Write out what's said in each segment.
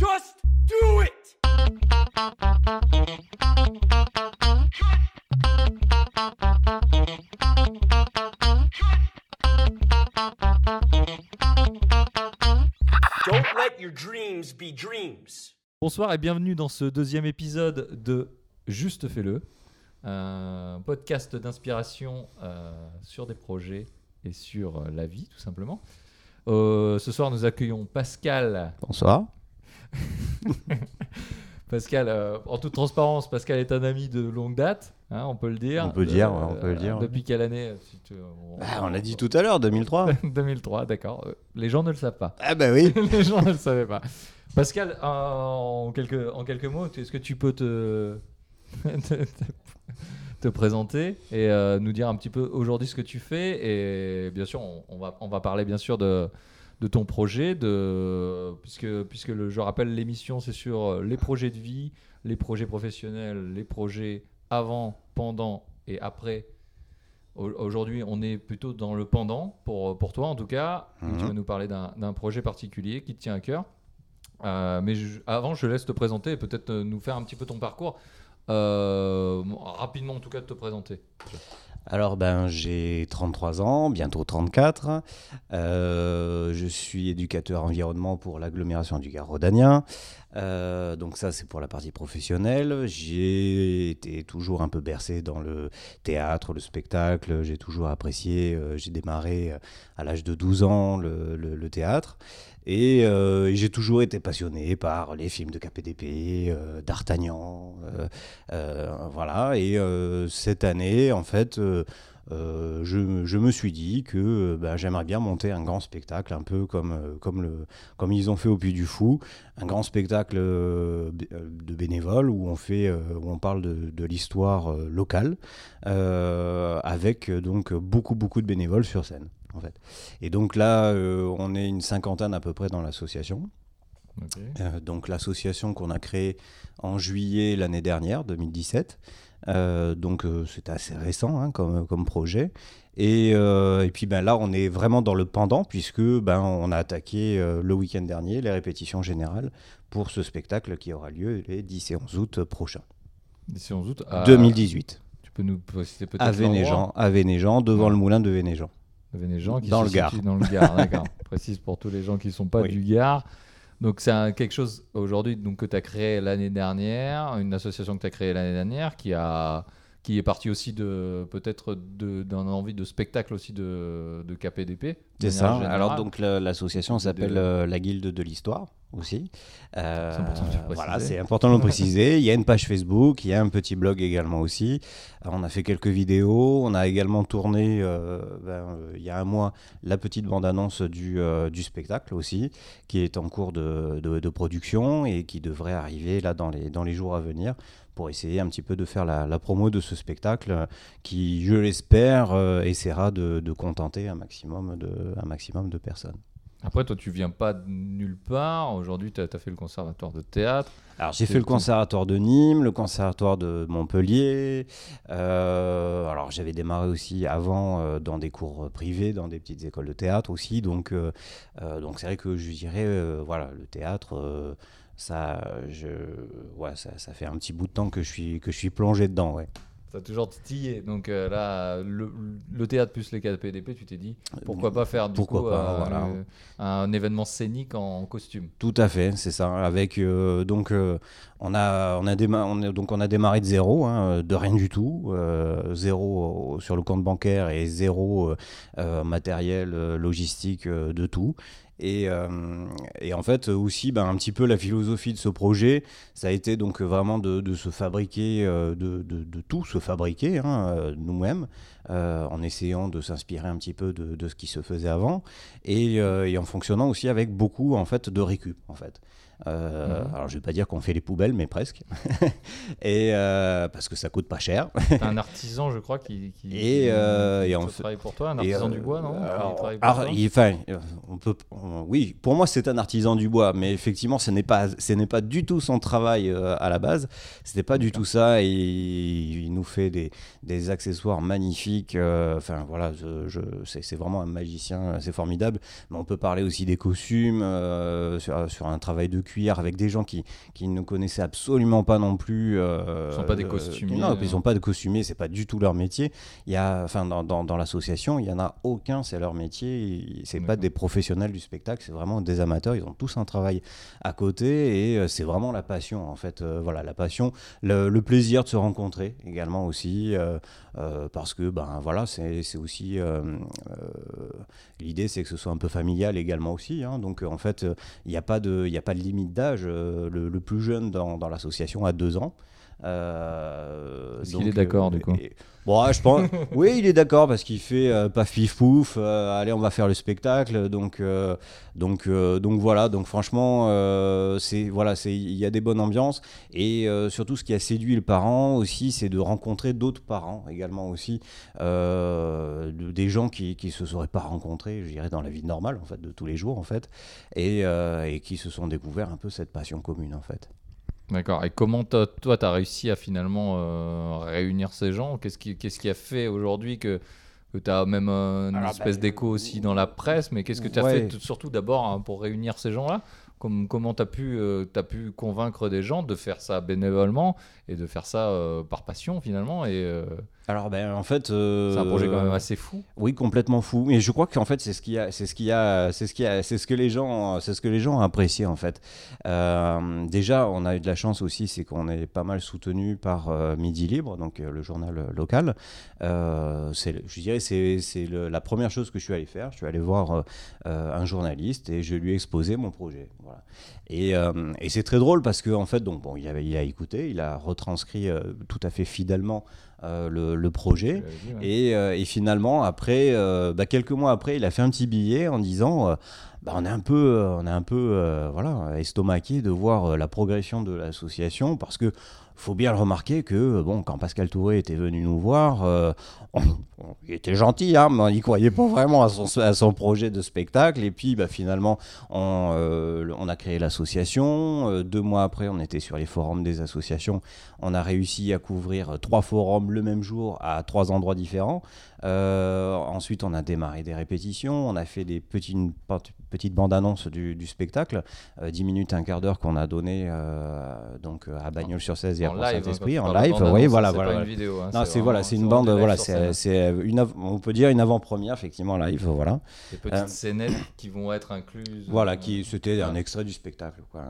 Just do it! Don't let your dreams be dreams. Bonsoir et bienvenue dans ce deuxième épisode de Juste fais-le, un podcast d'inspiration euh, sur des projets et sur euh, la vie tout simplement. Euh, ce soir nous accueillons Pascal. Bonsoir. Pascal, euh, en toute transparence, Pascal est un ami de longue date, hein, on peut le dire. On peut dire, ouais, on peut le dire, ouais. Depuis quelle année si tu- on, Bah, on l'a dit tout à l'heure, 2003. 2003, d'accord. Euh, Les gens ne le savent pas. ah bah oui. Les gens ne le savaient pas. Pascal, en quelques, en quelques mots, est-ce que tu peux te, te, te- te présenter et euh, nous dire un petit peu aujourd'hui ce que tu fais Et bien sûr, on, on va, on va parler bien sûr de, de ton projet, de, puisque, puisque le, je rappelle, l'émission, c'est sur les projets de vie, les projets professionnels, les projets avant, pendant et après. Au- Aujourd'hui, on est plutôt dans le pendant, pour, pour toi en tout cas. Mhm. Tu vas nous parler d'un projet particulier qui te tient à cœur. Euh, mais je- avant, je laisse te présenter et peut-être euh, nous faire un petit peu ton parcours. Euh, rapidement, en tout cas, de te présenter. Alors ben j'ai 33 ans, bientôt 34. Euh, je suis éducateur environnement pour l'agglomération du Gard rhodanien. Euh, donc ça c'est pour la partie professionnelle. J'ai été toujours un peu bercé dans le théâtre, le spectacle. J'ai toujours apprécié. euh, j'ai démarré euh, à l'âge de 12 ans le, théâtre. Et j'ai toujours été passionné par les films de KPDP, d'Artagnan, voilà. Et cette année, en fait, euh, je, je me suis dit que euh, bah, j'aimerais bien monter un grand spectacle, un peu comme, euh, comme, le, comme ils ont fait au Puy du Fou, un grand spectacle de bénévoles où on, fait, où on parle de, de l'histoire locale, euh, avec donc beaucoup, beaucoup de bénévoles sur scène. En fait. Et donc là, euh, on est une cinquantaine à peu près dans l'association. Euh, donc l'association qu'on a créée en juillet l'année dernière, 2017. Euh, donc euh, c'est assez récent hein, comme, comme projet. Et, euh, et puis ben, là, on est vraiment dans le pendant puisque ben, on a attaqué euh, le week-end dernier les répétitions générales pour ce spectacle qui aura lieu les 10 et 11 août prochains. D'ici 11 août. à- 2018. Tu peux nous préciser peut-être À Vénéjean, à Vénéjean, devant Ouais. le moulin de Vénéjean. Vénéjean, qui Dans se le Gard. Dans le Gard, d'accord. Précise pour tous les gens qui ne sont pas Oui. du Gard. Donc c'est quelque chose aujourd'hui donc que tu as créé l'année dernière, une association que tu as créée l'année dernière qui a qui est partie aussi de peut-être de- d'un envie de spectacle aussi de, de KPDP. de C'est ça. générale. Alors donc la- l'association De- s'appelle euh, la Guilde de l'Histoire aussi. Euh, C'est important de le préciser. Voilà, c'est important de le préciser. Il y a une page Facebook, il y a un petit blog également aussi. Alors, on a fait quelques vidéos, on a également tourné euh, ben, euh, il y a un mois la petite bande-annonce du, euh, du spectacle aussi, qui est en cours de, de- de production et qui devrait arriver là dans les, dans les jours à venir pour essayer un petit peu de faire la, la promo de ce spectacle euh, qui, je l'espère, euh, essaiera de, de contenter un maximum de, un maximum de personnes. Après toi tu viens pas de nulle part. Aujourd'hui tu as, fait le conservatoire de théâtre. Alors j'ai fait le conservatoire de Nîmes, le conservatoire de Montpellier. Euh, alors j'avais démarré aussi avant euh, dans des cours privés, dans des petites écoles de théâtre aussi. Donc euh, donc c'est vrai que je dirais voilà le théâtre. ça, je, ouais, ça, ça fait un petit bout de temps que je suis, que je suis plongé dedans. Ouais. A toujours titillé. Donc euh, là, le, le théâtre plus les KPDP, tu t'es dit pourquoi pas faire du pourquoi coup, pas, euh, voilà. un événement scénique en costume. Tout à fait, c'est ça. Avec euh, donc on a on a déma- on a- donc on a démarré de zéro, hein, de rien du tout, zéro sur le compte bancaire et zéro matériel logistique de tout. Et, euh, et en fait aussi, ben, un petit peu la philosophie de ce projet, ça a été donc vraiment de, se fabriquer, euh, de, tout se fabriquer hein, euh, nous-mêmes, en essayant de s'inspirer un petit peu de, ce qui se faisait avant, et, et en fonctionnant aussi avec beaucoup en fait de récup en fait. Euh, Mhm. Alors je vais pas dire qu'on fait les poubelles, mais presque, et euh, parce que ça coûte pas cher. Un artisan, je crois, qui, qui, Et, euh, qui et travaille pour toi, un artisan du bois, non? Alors, alors, il- enfin, on peut, on- oui, pour moi c'est un artisan du bois, mais effectivement ce n'est pas, ce n'est pas du tout son travail à la base. C'était pas du tout ça et il nous fait des, des accessoires magnifiques. Enfin voilà, je, je- c'est vraiment un magicien, c'est formidable. Mais on peut parler aussi des costumes sur, sur un travail de cuir avec des gens qui, qui ne connaissaient absolument pas non plus. euh, Ils sont pas des euh, costumiers, non, ils hein. sont pas de costumiers, c'est pas du tout leur métier. Il y a, enfin dans, dans, dans l'association, il y en a aucun, c'est leur métier. C'est pas des professionnels du spectacle, c'est vraiment des amateurs. Ils ont tous un travail à côté et euh, c'est vraiment la passion en fait. Euh, voilà, la passion, le, le plaisir de se rencontrer également aussi, euh, euh, parce que ben voilà, c'est aussi euh, euh, l'idée, c'est que ce soit un peu familial également aussi. hein. donc euh, en fait, euh, il n'y a pas de, il a pas de limite d'âge. Euh, le, plus jeune dans l'association a deux ans. Euh, donc, qu'il est d'accord, du coup et- Bon, ouais, je pense. oui, il est d'accord parce qu'il fait euh, paf pif pouf. euh, allez, on va faire le spectacle. Donc, euh, donc, euh, donc voilà. Donc franchement, euh, c'est voilà, c'est il y a des bonnes ambiances et euh, surtout ce qui a séduit le parent aussi, c'est de rencontrer d'autres parents également aussi, euh, de- des gens qui qui se seraient pas rencontrés, je dirais dans la vie normale en fait de tous les jours en fait, et, euh, et qui se sont découverts un peu cette passion commune en fait. D'accord. Et comment toi, tu as réussi à finalement euh, réunir ces gens? Qu'est-ce qui, qu'est-ce qui a fait aujourd'hui que, que tu as même euh, une Alors, espèce bah, d'écho aussi dans la presse? Mais qu'est-ce que tu as ouais. fait tout- surtout d'abord hein, pour réunir ces gens-là? Comme- Comment tu as, pu, euh, t'as pu convaincre des gens de faire ça bénévolement et de faire ça euh, par passion finalement et, euh, Alors ben en fait, C'est un projet quand même assez fou. Oui, complètement fou. Et je crois qu'en fait, c'est ce qui a, c'est ce qui a, c'est ce qui a, c'est ce que les gens, c'est ce que les gens ont apprécié en fait. Déjà, on a eu de la chance aussi, c'est qu'on est pas mal soutenu par Midi Libre, donc le journal local. C'est, je dirais, c'est, la première chose que je suis allé faire. Je suis allé voir un journaliste et je lui ai exposé mon projet. Voilà. Et, euh, et c'est très drôle parce que en fait, donc bon, il, avait, il a écouté, il a retranscrit euh, tout à fait fidèlement euh, le, le projet. Dit, ouais. Et, et finalement, après, bah, quelques mois après, il a fait un petit billet en disant bah, on est un peu, on est un peu voilà, estomaqué de voir la progression de l'association parce que faut bien le remarquer que bon, quand Pascal Touré était venu nous voir, euh, on- il était gentil, hein, mais on n'y croyait pas vraiment à son, projet de spectacle. Et puis bah, finalement, on, euh, on a créé l'association. Euh, deux mois après, on était sur les forums des associations. On a réussi à couvrir trois forums le même jour à trois endroits différents. Ensuite, on a démarré des répétitions. On a fait des petites, petite bande-annonce du, du spectacle, euh, 10 minutes, un quart d'heure qu'on a donné euh, donc euh, à Bagnols-sur-Cèze et à en live, hein, tu en live. voilà, voilà. pas voilà. une vidéo. hein, Non, c'est vraiment- voilà, c'est une bande, voilà, sur c'est, une, on peut dire une avant-première effectivement live, voilà. Des petites euh, scénettes qui vont être incluses. Voilà, euh, qui c'était un extrait du spectacle, quoi,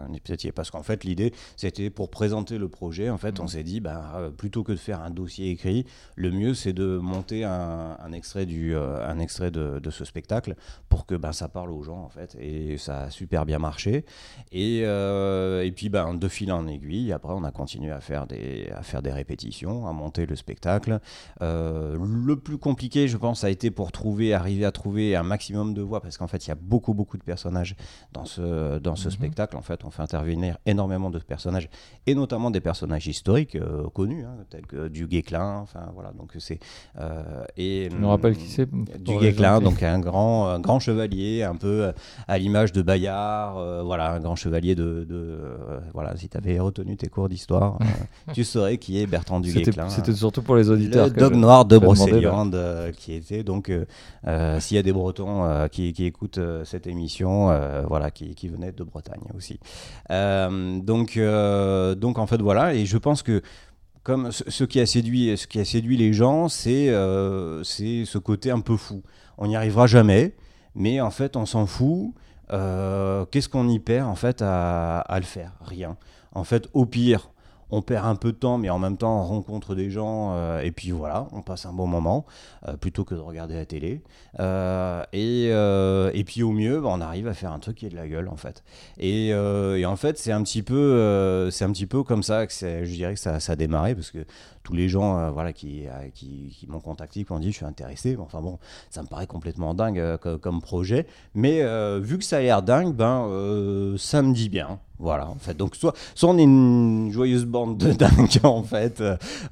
parce qu'en fait l'idée c'était pour présenter le projet. En fait, Mhm. on s'est dit, euh, plutôt que de faire un dossier écrit, le mieux c'est de monter un, un extrait du, euh, un extrait de, de ce spectacle pour que ben ça parle aux gens en fait. Et ça a super bien marché. Et, euh, et puis ben de fil en aiguille, après on a continué à faire des, à faire des répétitions, à monter le spectacle. Euh, le plus compliqué, je pense, a été pour trouver, arriver à trouver un maximum de voix, parce qu'en fait, il y a beaucoup, beaucoup de personnages dans ce, dans ce Mhm. spectacle. En fait, on fait intervenir énormément de personnages, et notamment des personnages historiques euh, connus, hein, tels que du Guesclin. Enfin, voilà, donc c'est. et, Tu nous rappelles qui c'est Du qui- donc un grand, un grand chevalier, un peu à l'image de Bayard, euh, voilà, un grand chevalier de. de, euh, voilà, si tu avais retenu tes cours d'histoire, euh, tu saurais qui est Bertrand du C'était c'était surtout pour les auditeurs. Le dog noir de. Brocéliande, qui était donc, s'il y a des Bretons qui, qui écoutent cette émission, voilà, qui, qui venaient de Bretagne aussi. Donc, donc en fait voilà, et je pense que comme ce, qui a séduit, ce qui a séduit les gens, c'est euh, c'est ce côté un peu fou. On n'y arrivera jamais, mais en fait on s'en fout. Euh, Qu'est-ce qu'on y perd en fait à, à le faire? Rien. En fait, au pire, on perd un peu de temps, mais en même temps, on rencontre des gens, euh, et puis voilà, on passe un bon moment, euh, plutôt que de regarder la télé. Euh, et, puis au mieux, bah, on arrive à faire un truc qui est de la gueule, en fait. Et, en fait, c'est un petit peu, un petit peu comme ça que je dirais que ça, a démarré, parce que tous les gens, voilà, qui, qui, m'ont contacté, qui m'ont dit, je suis intéressé. Enfin bon, ça me paraît complètement dingue co- comme, projet, mais vu que ça a l'air dingue, ben, ça me dit bien. Voilà, en fait. Donc, soit, soit on est une joyeuse bande de dingues, en fait.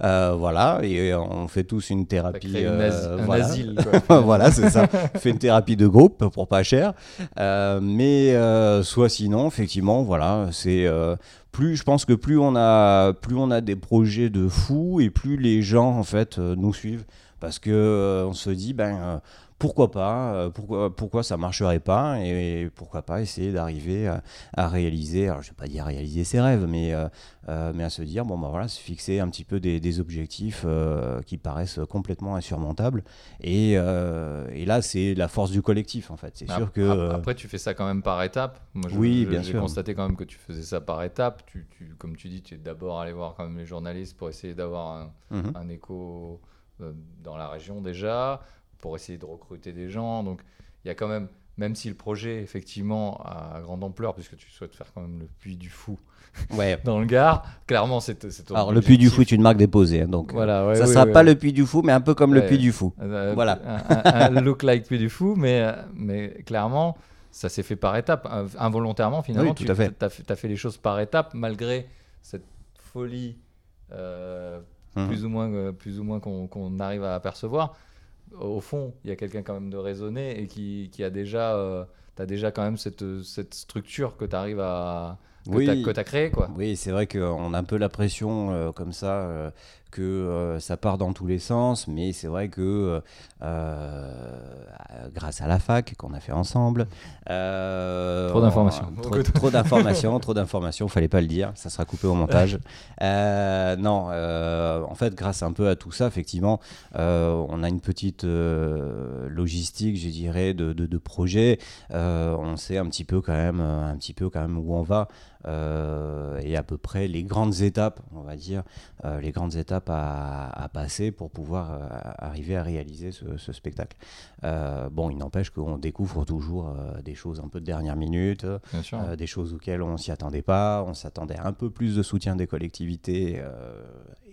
euh, voilà, et on fait tous une thérapie. une euh, un voilà. asile. quoi. voilà, c'est ça. On fait une thérapie de groupe pour pas cher. Euh, mais euh, soit sinon, effectivement, voilà, c'est euh, plus. Je pense que plus on a, plus on a des projets de fous et plus les gens en fait euh, nous suivent parce que euh, on se dit ben. Pourquoi pas euh, pourquoi, pourquoi ça marcherait pas et pourquoi pas essayer d'arriver à, à réaliser, alors je vais pas dire réaliser ses rêves, mais, euh, euh, mais à se dire, bon bah voilà, se fixer un petit peu des, des objectifs euh, qui paraissent complètement insurmontables et, euh, et là, c'est la force du collectif, en fait. C'est sûr que. ap- Après, tu fais ça quand même par étapes. Moi, je- Oui, je- bien J'ai sûr. constaté quand même que tu faisais ça par étapes. Tu, tu- comme tu dis, tu es d'abord allé voir quand même les journalistes pour essayer d'avoir un, un écho dans la région déjà, pour essayer de recruter des gens. Donc, il y a quand même, même si le projet, effectivement, a grande ampleur, puisque tu souhaites faire quand même le Puy du Fou Ouais. dans le Gard, clairement, c'est Alors, le Puy du. Fou est une marque déposée, hein, donc. euh, Voilà, ouais, ça ouais, sera pas ouais. le Puy du Fou, mais un peu comme le. Puy du Fou. Euh, Voilà. Un, un- un look like Puy du Fou, mais, mais clairement, ça s'est fait par étapes. Inv- Involontairement, finalement, Oui, tout tu à fait. as, fait, t'as fait les choses par étapes, malgré cette folie euh, Mhm. plus ou moins, euh, plus ou moins qu'on qu'on arrive à apercevoir. Au fond, il y a quelqu'un quand même de raisonné et qui, qui a déjà, euh, t'as déjà quand même cette, cette structure que tu arrives à que Oui. tu as créée, quoi. Oui, c'est vrai qu'on a un peu la pression euh, comme ça, euh, que euh, ça part dans tous les sens, mais c'est vrai que euh, euh, grâce à la fac qu'on a fait ensemble. euh, Trop d'informations. on- Trop, trop d'informations, trop d'informations, fallait pas le dire, ça sera coupé au montage. Non, en fait, grâce un peu à tout ça, effectivement, on a une petite logistique, je dirais, de, de, de projet. On sait un petit peu quand même, un petit peu quand même où on va et à peu près les grandes étapes, on va dire, les grandes étapes à, à passer pour pouvoir euh, arriver à réaliser ce, ce spectacle. Euh, bon, il n'empêche qu'on découvre toujours euh, des choses un peu de dernière minute, des choses auxquelles on s'y attendait pas, on s'attendait à un peu plus de soutien des collectivités.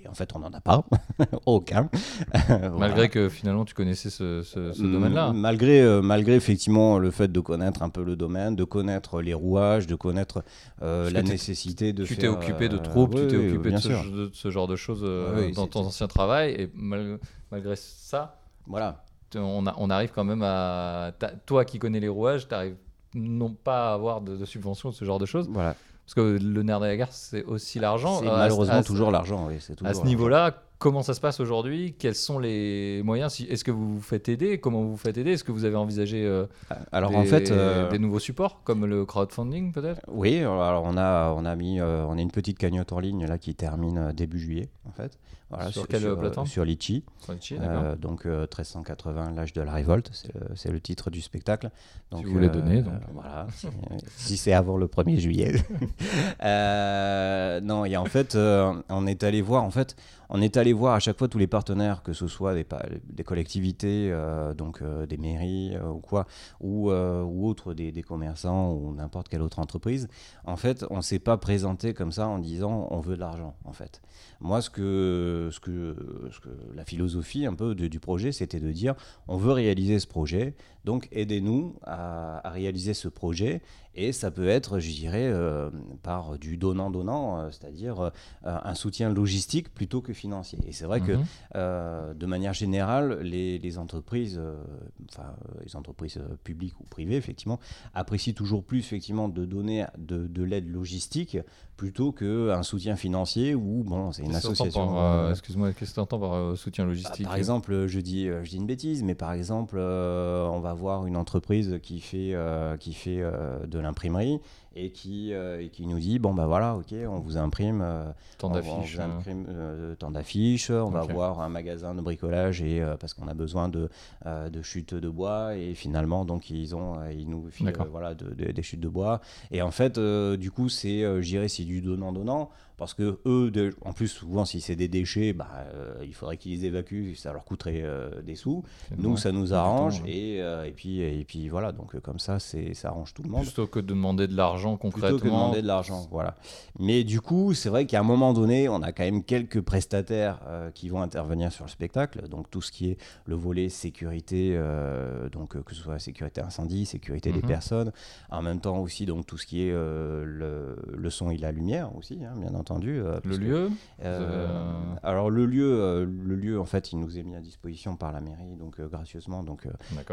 et en fait, on n'en a pas, aucun. Voilà. Malgré que finalement tu connaissais ce, ce- ce domaine-là. Malgré, malgré effectivement le fait de connaître un peu le domaine, de connaître les rouages, de connaître la nécessité de tu t'es occupé de troupes, tu t'es occupé de ce, sûr. de ce genre de choses euh, Oui, dans ton ancien travail, et mal- malgré ça, Voilà. on, a- on arrive quand même à. Toi qui connais les rouages, tu arrives non pas à avoir de, de subventions, ce genre de choses. voilà. Parce que le nerf de la guerre, c'est aussi l'argent. C'est Euh, malheureusement à- toujours l'argent. Oui, c'est toujours À ce niveau-là, comment ça se passe aujourd'hui? Quels sont les moyens? Si- Est-ce que vous vous faites aider? Comment vous vous faites aider? Est-ce que vous avez envisagé euh, Alors des, en fait. euh, des nouveaux supports, comme le crowdfunding peut-être? Oui, alors on a, on a mis, euh, on a une petite cagnotte en ligne là qui termine début juillet en fait. Voilà, Sur quelle euh, plateforme? Sur Litchi. Sur donc euh, 1380, l'âge de la révolte, c'est le, le titre du spectacle. Donc, vous voulez donner, donc. voilà, si, si c'est avant le 1er juillet. Non, et en fait, on est allé voir, en fait, on est allé voir à chaque fois tous les partenaires, que ce soit des, des collectivités, euh, donc euh, des mairies euh, ou quoi, ou, ou autres des, des commerçants ou n'importe quelle autre entreprise. En fait, on s'est pas présenté comme ça en disant on veut de l'argent, en fait. Moi, ce que, ce que, ce que la philosophie un peu du projet, c'était de dire on veut réaliser ce projet, donc aidez-nous à, à réaliser ce projet. Et ça peut être, je dirais, euh, par du donnant-donnant, euh, c'est-à-dire euh, un soutien logistique plutôt que financier. Et c'est vrai que Mhm. de manière générale, les, les entreprises, enfin les entreprises publiques ou privées, effectivement, apprécient toujours plus effectivement de donner de, de l'aide logistique plutôt qu'un soutien financier ou bon, c'est une association. euh, euh, Excuse-moi, qu'est-ce que tu entends par euh, soutien bah, logistique par exemple, je dis, je dis une bêtise, mais par exemple, euh, on va voir une entreprise qui fait, qui fait de l'imprimerie et qui, euh, et qui nous dit bon, bah voilà, ok, on vous imprime. euh, Tant on vous euh, tant d'affiches, on va Ok. voir un magasin de bricolage et parce qu'on a besoin de, de chutes de bois et finalement donc ils ont ils nous filent voilà de- de- des chutes de bois et en fait du coup c'est dirais c'est du donnant donnant parce que eux, de- en plus, souvent, si c'est des déchets, bah, euh, il faudrait qu'ils les évacuent, ça leur coûterait euh, des sous. Nous, ça nous arrange, ouais. et, euh, et, puis, et puis voilà, donc comme ça, ça arrange tout le monde. Plutôt que de demander de l'argent Plutôt concrètement. que de demander de l'argent, voilà. Mais du coup, c'est vrai qu'à un moment donné, on a quand même quelques prestataires qui vont intervenir sur le spectacle. Donc tout ce qui est le volet sécurité, donc que ce soit sécurité incendie, sécurité des Mhm. personnes. En même temps aussi, donc tout ce qui est le, le son et la lumière aussi, hein, bien entendu. Euh, Le que, lieu euh, Euh, Alors le lieu, le lieu en fait, il nous est mis à disposition par la mairie, donc gracieusement. Donc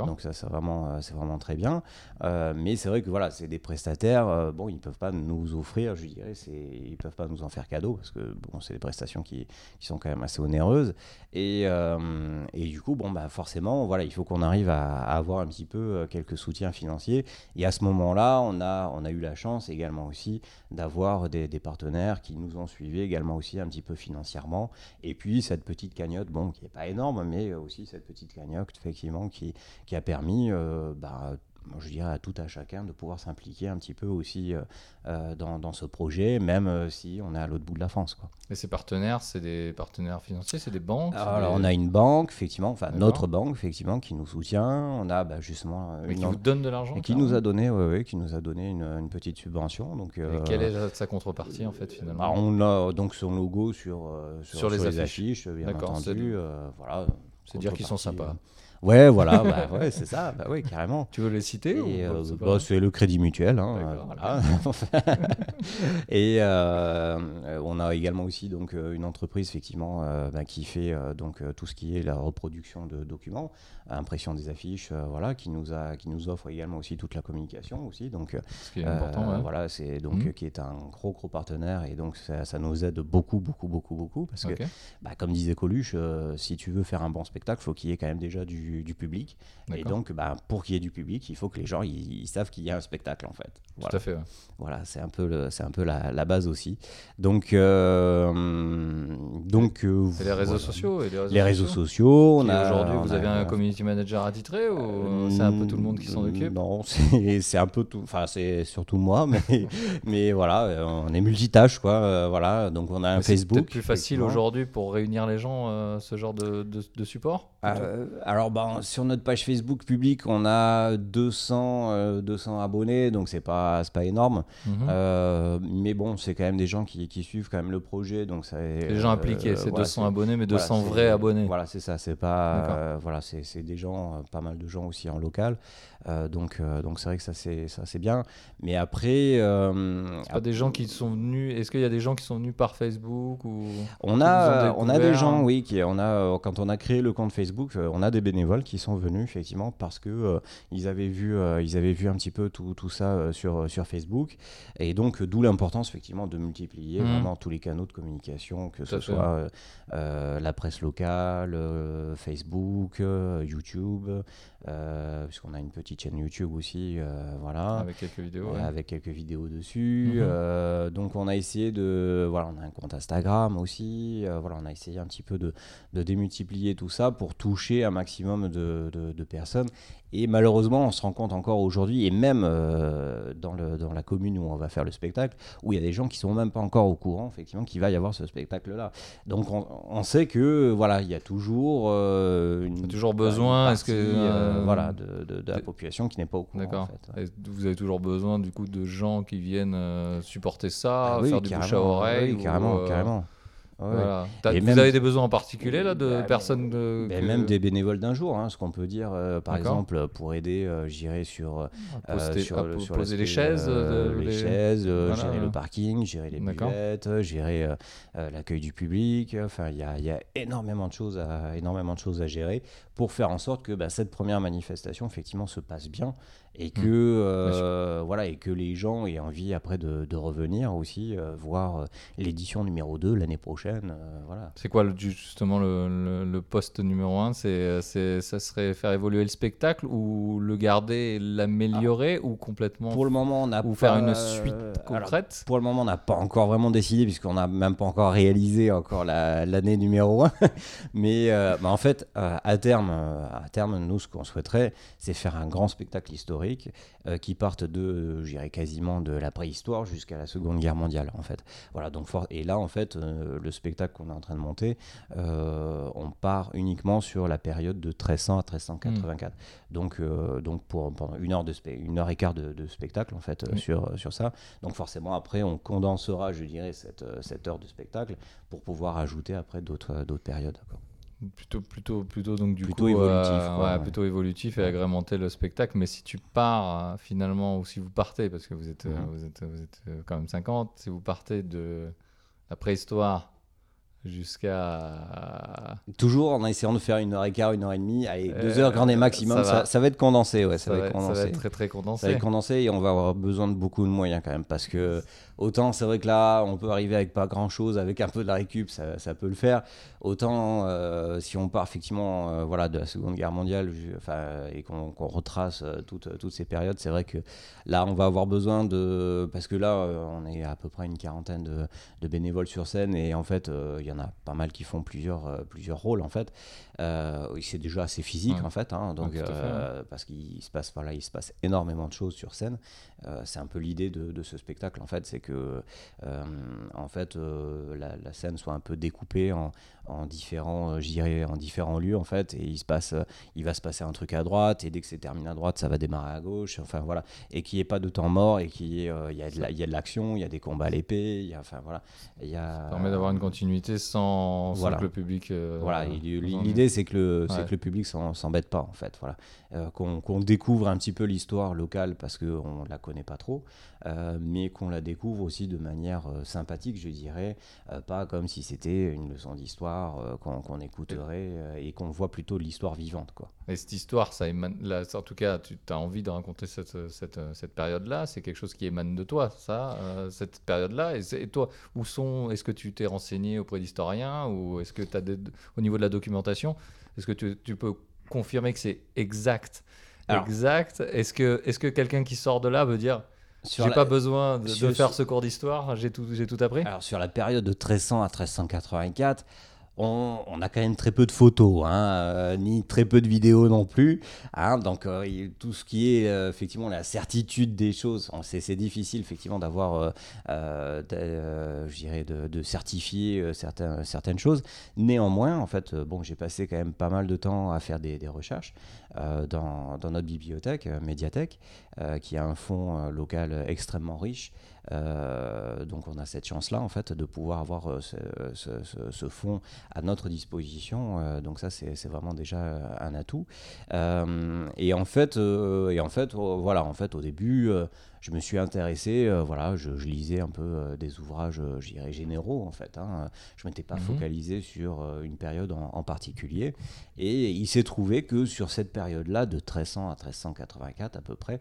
donc ça, c'est vraiment, c'est vraiment très bien. Mais c'est vrai que voilà, c'est des prestataires. bon, ils peuvent pas nous offrir, je dirais, c'est, ils peuvent pas nous en faire cadeau parce que bon, c'est des prestations qui, qui sont quand même assez onéreuses. Et, euh, et du coup, bon, bah forcément, voilà, il faut qu'on arrive à, à avoir un petit peu quelques soutiens financiers. Et à ce moment-là, on a, on a eu la chance également aussi d'avoir des, des partenaires qui nous ont suivis également aussi un petit peu financièrement. Et puis cette petite cagnotte, bon, qui n'est pas énorme, mais aussi cette petite cagnotte, effectivement, qui, qui a permis, euh, bah, je dirais à tout à chacun de pouvoir s'impliquer un petit peu aussi euh, euh, dans, dans ce projet, même euh, si on est à l'autre bout de la France. Quoi. Et ces partenaires, c'est des partenaires financiers, c'est des banques Alors, des- on a une banque, effectivement, enfin notre banque, effectivement, qui nous soutient. On a bah, justement Mais une qui vous donnent de l'argent qui nous a donné, ouais, ouais, qui nous a donné une, une petite subvention. Donc, Et quelle est sa contrepartie en fait finalement bah, on a donc son logo sur, sur, Sur les sur affiches. bien D'accord, c'est entendu. voilà, C'est dire qu'ils sont sympas. Ouais, voilà, bah, ouais, c'est ça, bah, ouais, carrément. Tu veux les citer euh, bah, c'est le crédit mutuel. hein, euh, voilà. et euh, on a également aussi donc, euh, une entreprise effectivement, euh, bah, qui fait donc, tout ce qui est la reproduction de documents, impression des affiches, voilà, qui, nous a, qui nous offre également aussi toute la communication. Aussi, donc, Ce qui est important. ouais. voilà, c'est donc euh, qui est un gros gros partenaire et donc ça, ça nous aide beaucoup beaucoup beaucoup beaucoup parce que bah, comme disait Coluche, si tu veux faire un bon spectacle, faut qu'il y ait quand même déjà du, du public. Et donc, bah, pour qu'il y ait du public, il faut que les gens ils, ils savent qu'il y a un spectacle en fait. Tout à fait. ouais. voilà c'est un peu, le- c'est un peu la, la base aussi. Donc, euh, donc euh, Et les réseaux voilà. sociaux et les réseaux Les réseaux sociaux on a Aujourd'hui, on vous a- avez un community manager attitré ou c'est un peu tout le monde qui s'en Mm, occupe Non, c'est c'est un peu tout. Enfin, c'est surtout moi, mais, mais voilà, euh, on est multitâche, quoi. euh, voilà, donc on a un Mais c'est Facebook. peut-être plus facile aujourd'hui pour réunir les gens, euh, ce genre de, de, de support Euh, alors, ben, sur notre page Facebook publique, on a 200, euh, 200 abonnés, donc c'est pas, c'est pas énorme. Mhm. Euh, mais bon, c'est quand même des gens qui, qui suivent quand même le projet, donc ça. Les gens impliqués, c'est 200 abonnés, mais voilà, 200 c'est- vrais abonnés. Voilà, c'est ça. C'est pas. Euh, voilà, c'est des gens, euh, pas mal de gens aussi en local. Euh, donc, euh, donc c'est vrai que ça c'est ça c'est bien. Mais après, euh, pas des gens qui sont venus. Est-ce qu'il y a des gens qui sont venus par Facebook ou On a, on a des gens, oui, qui, on a, euh, quand on a créé le compte Facebook, euh, on a des bénévoles qui sont venus effectivement parce que euh, ils avaient vu, euh, ils avaient vu un petit peu tout, tout ça euh, sur, sur Facebook, et donc euh, d'où l'importance effectivement de multiplier Mhm. vraiment tous les canaux de communication, que ce soit euh, euh, la presse locale, euh, Facebook, euh, YouTube, euh, puisqu'on a une petite chaîne YouTube aussi, euh, voilà. avec quelques vidéos Euh, ouais. avec quelques vidéos dessus. Mhm. Euh, donc on a essayé de, voilà, on a un compte Instagram aussi. euh, voilà, on a essayé un petit peu de, de démultiplier tout ça pour toucher un maximum de, de- de personnes. Et malheureusement, on se rend compte encore aujourd'hui, et même euh, dans, le, dans la commune où on va faire le spectacle, où il y a des gens qui sont même pas encore au courant, effectivement, qu'il va y avoir ce spectacle-là. Donc on, on sait que voilà, il y a toujours euh, une, toujours une besoin, est-ce partie, que, euh, euh, voilà, de, de- de la population qui n'est pas au courant. en D'accord. Et Vous avez toujours besoin du coup de gens qui viennent supporter ça, Ah oui, faire du bouche à carrément, oreille. oui, ou, carrément, carrément. Ouais, ouais. Voilà. T'as- Et vous même- avez des besoins en particulier là de Bah, personnes de, Ben, que- Même des bénévoles d'un jour, hein, ce qu'on peut dire, euh, par D'accord. exemple, pour aider, euh, j'irai sur, euh, à poster- sur, à le- po- sur poser les l'aspect, chaises, euh, de- les les- chaises, euh, Voilà. gérer le parking, gérer les D'accord. buvettes, euh, gérer euh, euh, l'accueil du public. Enfin, il y a, il y a énormément de choses à énormément de choses à gérer pour faire en sorte que bah, cette première manifestation effectivement se passe bien et que euh, voilà et que les gens aient envie après de, de revenir aussi euh, voir euh, l'édition numéro 2 l'année prochaine. euh, voilà. C'est quoi le- justement le, le- le poste numéro un? C'est, c'est, Ça serait faire évoluer le spectacle ou le garder l'améliorer ou complètement Pour le moment, on a Ou pas, faire une suite concrète? Pour le moment, on n'a pas encore vraiment décidé, puisqu'on n'a même pas encore réalisé encore la- l'année numéro 1. Mais bah, en fait, à, terme, à terme, nous, ce qu'on souhaiterait, c'est faire un grand spectacle historique euh, qui parte de, euh, je dirais, quasiment de la préhistoire jusqu'à la Seconde Guerre mondiale, en fait. Voilà, donc et là, en fait, euh, le spectacle qu'on est en train de monter, on part uniquement sur la période de 1300 à 1384. Donc, euh, donc pour, pendant une heure, de une heure et quart de, de spectacle, en fait, sur, sur ça. Donc forcément, après, on condensera, je dirais, cette, cette heure de spectacle pour pouvoir ajouter après d'autres d'autres périodes. quoi. Plutôt, plutôt, plutôt donc du Plutôt coup, évolutif, euh, ouais, ouais. plutôt évolutif et agrémenter le spectacle. Mais si tu pars euh, finalement, ou si vous partez, parce que vous êtes, euh, Mhm. vous êtes, vous êtes quand même 50, si vous partez de la préhistoire jusqu'à Toujours en essayant de faire une heure et quart, une heure et demie, allez, deux heures grand et maximum, ça va. ça va être condensé, ouais, ça, ça, va va, être ça va condensé. être très très Ça va condensé. être condensé et on va avoir besoin de beaucoup de moyens quand même parce que autant c'est vrai que là on peut arriver avec pas grand chose, avec un peu de la récup ça, ça peut le faire. Autant euh, si on part effectivement euh, voilà, de la Seconde Guerre mondiale enfin, et qu'on retrace euh, toutes, toutes ces périodes, c'est vrai que là on va avoir besoin de. Parce que là on est à peu près une quarantaine de, de bénévoles sur scène et en fait euh, il y en a pas mal qui font plusieurs, plusieurs rôles en fait. C'est déjà assez physique Ouais. en fait, hein, donc, fait, parce qu'il se passe voilà, il se passe énormément de choses sur scène. C'est un peu l'idée de, de ce spectacle en fait, c'est que euh, en fait euh, la, la scène soit un peu découpée en, en différents, euh, je dirais, en différents lieux en fait, et il se passe, euh, il va se passer un truc à droite, et dès que c'est terminé à droite, ça va démarrer à gauche, enfin voilà, et qu'il n'y ait pas de temps mort, et qu'il y euh, il y a de la- il y a de l'action, il y a des combats à l'épée, il enfin voilà, il y a Ça permet d'avoir une continuité sans, sans voilà. que le public. euh, voilà, l'idée c'est que le, c'est Ouais. que le public s'embête pas en fait, voilà, Euh, qu'on découvre un petit peu l'histoire locale parce qu'on la connaît pas trop, mais qu'on la découvre aussi de manière sympathique, je dirais, pas comme si c'était une leçon d'histoire euh, qu'on écouterait euh, et qu'on voit plutôt l'histoire vivante quoi. Et cette histoire, ça émane, là, en tout cas, tu as envie de raconter cette, cette, cette période-là, c'est quelque chose qui émane de toi, ça, euh, cette période-là. Et, toi, où sont, est-ce que tu t'es renseigné auprès d'historiens ou est-ce que tu as au niveau de la documentation, est-ce que tu, tu peux confirmer que c'est exact? Alors- Exact. Est-ce que, est-ce que quelqu'un qui sort de là veut dire j'ai la- pas besoin de, faire ce cours d'histoire, j'ai tout, j'ai tout appris? Alors sur la période de 1300 à 1384, on, a quand même très peu de photos, hein, euh, ni très peu de vidéos non plus. hein. donc euh, tout ce qui est euh, effectivement la certitude des choses, c'est difficile effectivement d'avoir, je dirais, de, certifier certaines choses. Néanmoins, en fait, bon, j'ai passé quand même pas mal de temps à faire des, recherches dans, notre bibliothèque, médiathèque, qui a un fonds local extrêmement riche. Donc on a cette chance-là en fait de pouvoir avoir ce- ce fonds à notre disposition. Euh, donc ça c'est vraiment déjà euh, un atout. Euh, et en fait, et en fait, euh, voilà, en fait au début. Je me suis intéressé, euh, voilà, je, je lisais un peu euh, des ouvrages, euh, je dirais généraux en fait. hein. Je m'étais pas Mhm. focalisé sur euh, une période en, en particulier. Et il s'est trouvé que sur cette période-là, de 1300 à 1384 à peu près,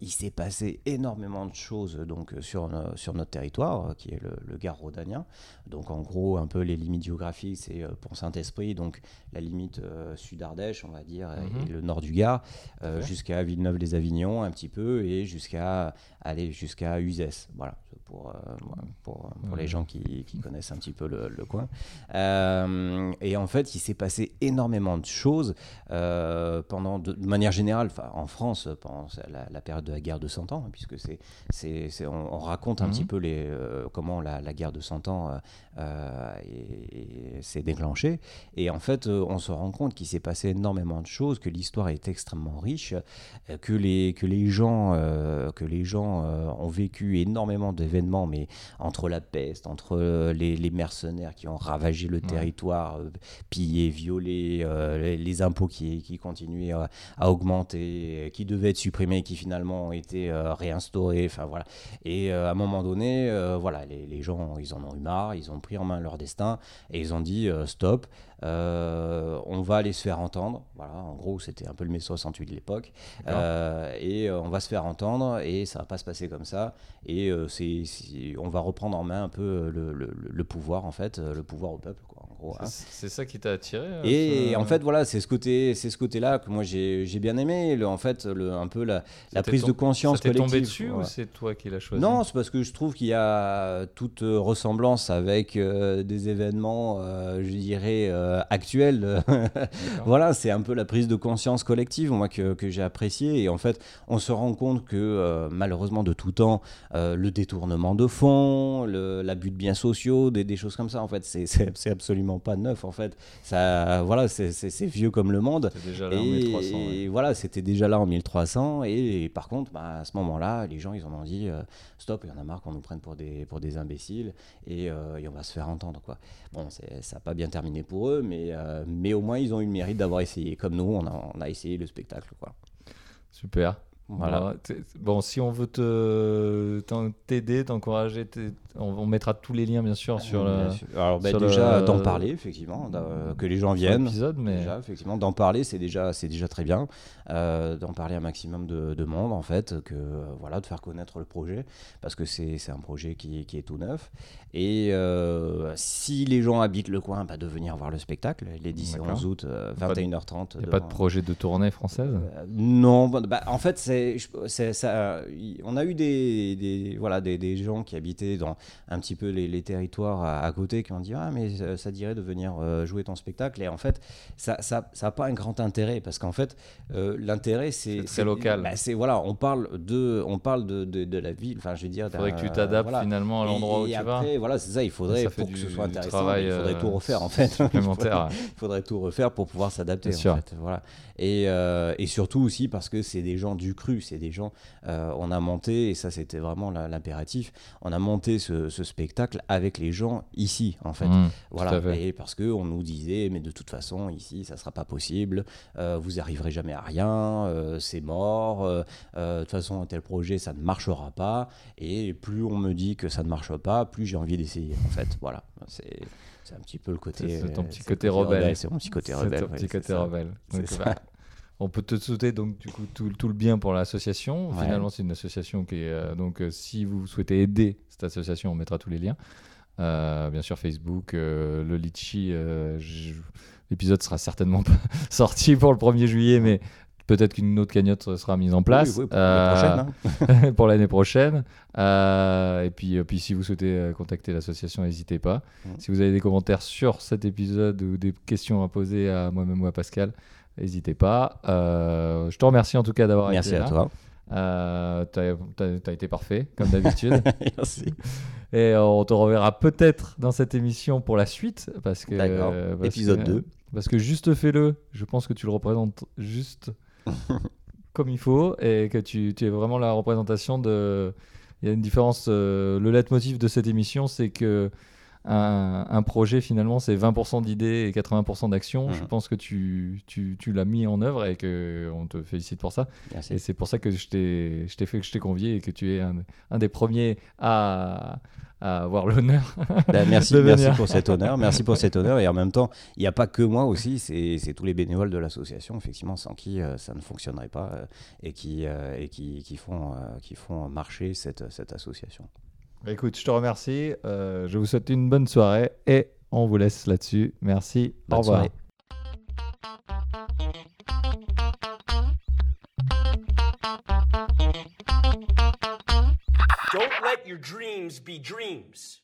il s'est passé énormément de choses donc sur, sur notre territoire, qui est le, le Gard rhodanien. Donc en gros, un peu les limites géographiques, c'est euh, Pont-Saint-Esprit, donc la limite sud-Ardèche, on va dire, et- Mhm. et le nord du Gard, jusqu'à Villeneuve-les-Avignon un petit peu, et jusqu'à aller jusqu'à Uzès. Voilà, pour, euh, pour, pour les Ouais. gens qui, qui connaissent un petit peu le, le coin. Euh, et en fait, il s'est passé énormément de choses euh, pendant, de, de manière générale, en France, pendant la, la période de la guerre de 100 ans, hein, puisque c'est, c'est, on, on raconte un Mhm. petit peu les, euh, comment la, la guerre de 100 ans euh, euh, est- est- s'est déclenchée. Et en fait, euh, on se rend compte qu'il s'est passé énormément de choses, que l'histoire est extrêmement riche, euh, que les, que les gens, euh, que les gens euh, ont vécu énormément d'événements, mais entre la peste, entre euh, les, les mercenaires qui ont ravagé le territoire, euh, pillé, violé, euh, les, les impôts qui, qui continuaient à, à augmenter, qui devaient être supprimés, qui finalement ont été réinstaurés, enfin voilà. Et à un moment donné, voilà, les, les gens, ils en ont eu marre, ils ont pris en main leur destin et ils ont dit stop, on va aller se faire entendre. Voilà, en gros, c'était un peu le mai 68 de l'époque. Et on va se faire entendre et ça va pas se passer comme ça. Et c'est- on va reprendre en main un peu euh, le, pouvoir, en fait, euh, le pouvoir au peuple, gros. hein. C'est ça qui t'a attiré euh, Et en fait, voilà, c'est ce côté, c'est ce côté-là que moi j'ai j'ai bien aimé. Le, en fait, le, un peu la, prise de conscience t'est tombé collective. dessus ou c'est toi qui l'as choisi? Non, c'est parce que je trouve qu'il y a toute ressemblance avec euh, des événements, euh, je dirais, euh, actuels. voilà, c'est un peu la prise de conscience collective, moi, que, que j'ai apprécié. Et en fait, on se rend compte que, malheureusement, de tout temps, le détournement de fonds, l'abus de biens sociaux, des, des choses comme ça, en fait, c'est- c'est absolument pas neuf, en fait. Ça, voilà, c'est- vieux comme le monde. C'était déjà là en Et, 1300. ouais. et voilà, c'était déjà là en 1300. Et, et par contre, bah, à ce moment-là, les gens, ils en ont dit euh, stop, il y en a marre qu'on nous prenne pour des, pour des imbéciles et, euh, et on va se faire entendre. Quoi. Bon, ça n'a pas bien terminé pour eux, mais, euh, mais au moins, ils ont eu le mérite d'avoir essayé. Comme nous, on a, on a essayé le spectacle. Quoi. Super. Voilà. Bon, si on veut te t'aider, t'encourager, on, on mettra tous les liens bien sûr sur Bien le. Alors, bah, sur déjà, le- d'en parler, effectivement, que les gens viennent. mais Déjà, effectivement, d'en parler, c'est déjà, c'est déjà très bien. Euh, d'en parler un maximum de, de monde, en fait, que euh, voilà, de faire connaître le projet, parce que c'est, c'est un projet qui, qui est tout neuf. Et euh, si les gens habitent le coin, bah, de venir voir le spectacle, les 10 et D'accord. 11 août, euh, Pas de- 21h30. il n'y a pas de projet de tournée française? Euh, non, bah, bah, en fait, c'est, ça. On a eu des, des- voilà, des, des gens qui habitaient dans un petit peu les, les territoires à, à côté qui ont dit ah mais ça, ça dirait de venir euh, jouer ton spectacle et en fait ça ça ça a pas un grand intérêt parce qu'en fait euh, l'intérêt c'est C'est local. bah, c'est voilà on parle de on parle de, de, de la ville enfin je veux dire Il faudrait que tu t'adaptes voilà. finalement à l'endroit où et tu vas. après, voilà c'est ça il faudrait Ça pour que ce soit intéressant travail, il faudrait euh, tout refaire en fait il faudrait tout refaire pour pouvoir s'adapter. En sûr. fait, voilà. et, euh, et surtout aussi parce que c'est des gens du cru, c'est des gens. euh, on a monté, et ça c'était vraiment l'impératif, on a monté ce, ce spectacle avec les gens ici, en fait. Mmh, Voilà, fait. et parce que on nous disait, mais de toute façon, ici, ça sera pas possible, euh, vous arriverez jamais à rien, euh, c'est mort, euh, de toute façon, un tel projet, ça ne marchera pas, et plus on me dit que ça ne marche pas, plus j'ai envie d'essayer, en fait, voilà, c'est c'est un petit peu le côté... C'est- c'est ton petit c'est côté rebelle. C'est mon petit côté C'est rebelle. ton ouais, petit c'est côté ça. rebelle. On peut te souhaiter donc du coup tout, tout le bien pour l'association. Ouais. Finalement, c'est une association qui est euh, donc euh, si vous souhaitez aider cette association, on mettra tous les liens. Euh, bien sûr, Facebook, le Litchi. L'épisode sera certainement pas sorti pour le 1er juillet, mais peut-être qu'une autre cagnotte sera mise en place Oui, oui, pour l'année prochaine, hein. pour l'année prochaine. Euh, et puis, puis si vous souhaitez contacter l'association, n'hésitez pas. Mm. Si vous avez des commentaires sur cet épisode ou des questions à poser à moi-même ou à Pascal, n'hésitez pas. Euh, je te remercie en tout cas d'avoir Merci été à là. toi. Euh, t'as, t'as été parfait, comme d'habitude. Merci. Et on te reverra peut-être dans cette émission pour la suite. Parce que, parce Épisode que- 2. Parce que juste fais-le, je pense que tu le représentes juste comme il faut et que tu, tu es vraiment la représentation de. Il y a une différence. euh, le leitmotiv de cette émission, c'est que un, un projet, finalement, c'est 20% d'idées et 80% d'action. Je Mhm. pense que tu, tu, tu l'as mis en œuvre et qu'on te félicite pour ça. Merci. Et c'est pour ça que je t'ai je t'ai fait que je t'ai convié et que tu es un, un des premiers à, à avoir l'honneur. Ben, merci, de merci pour cet honneur. Merci pour cet honneur. Et en même temps, il n'y a pas que moi aussi, c'est c'est tous les bénévoles de l'association, effectivement, sans qui euh, ça ne fonctionnerait pas euh, et qui, euh, et qui, qui, font, qui font marcher cette, cette association. Écoute, je te remercie. Euh, je vous souhaite une bonne soirée et on vous laisse là-dessus. Merci. Bonne Au revoir. soirée. Don't let your dreams be dreams.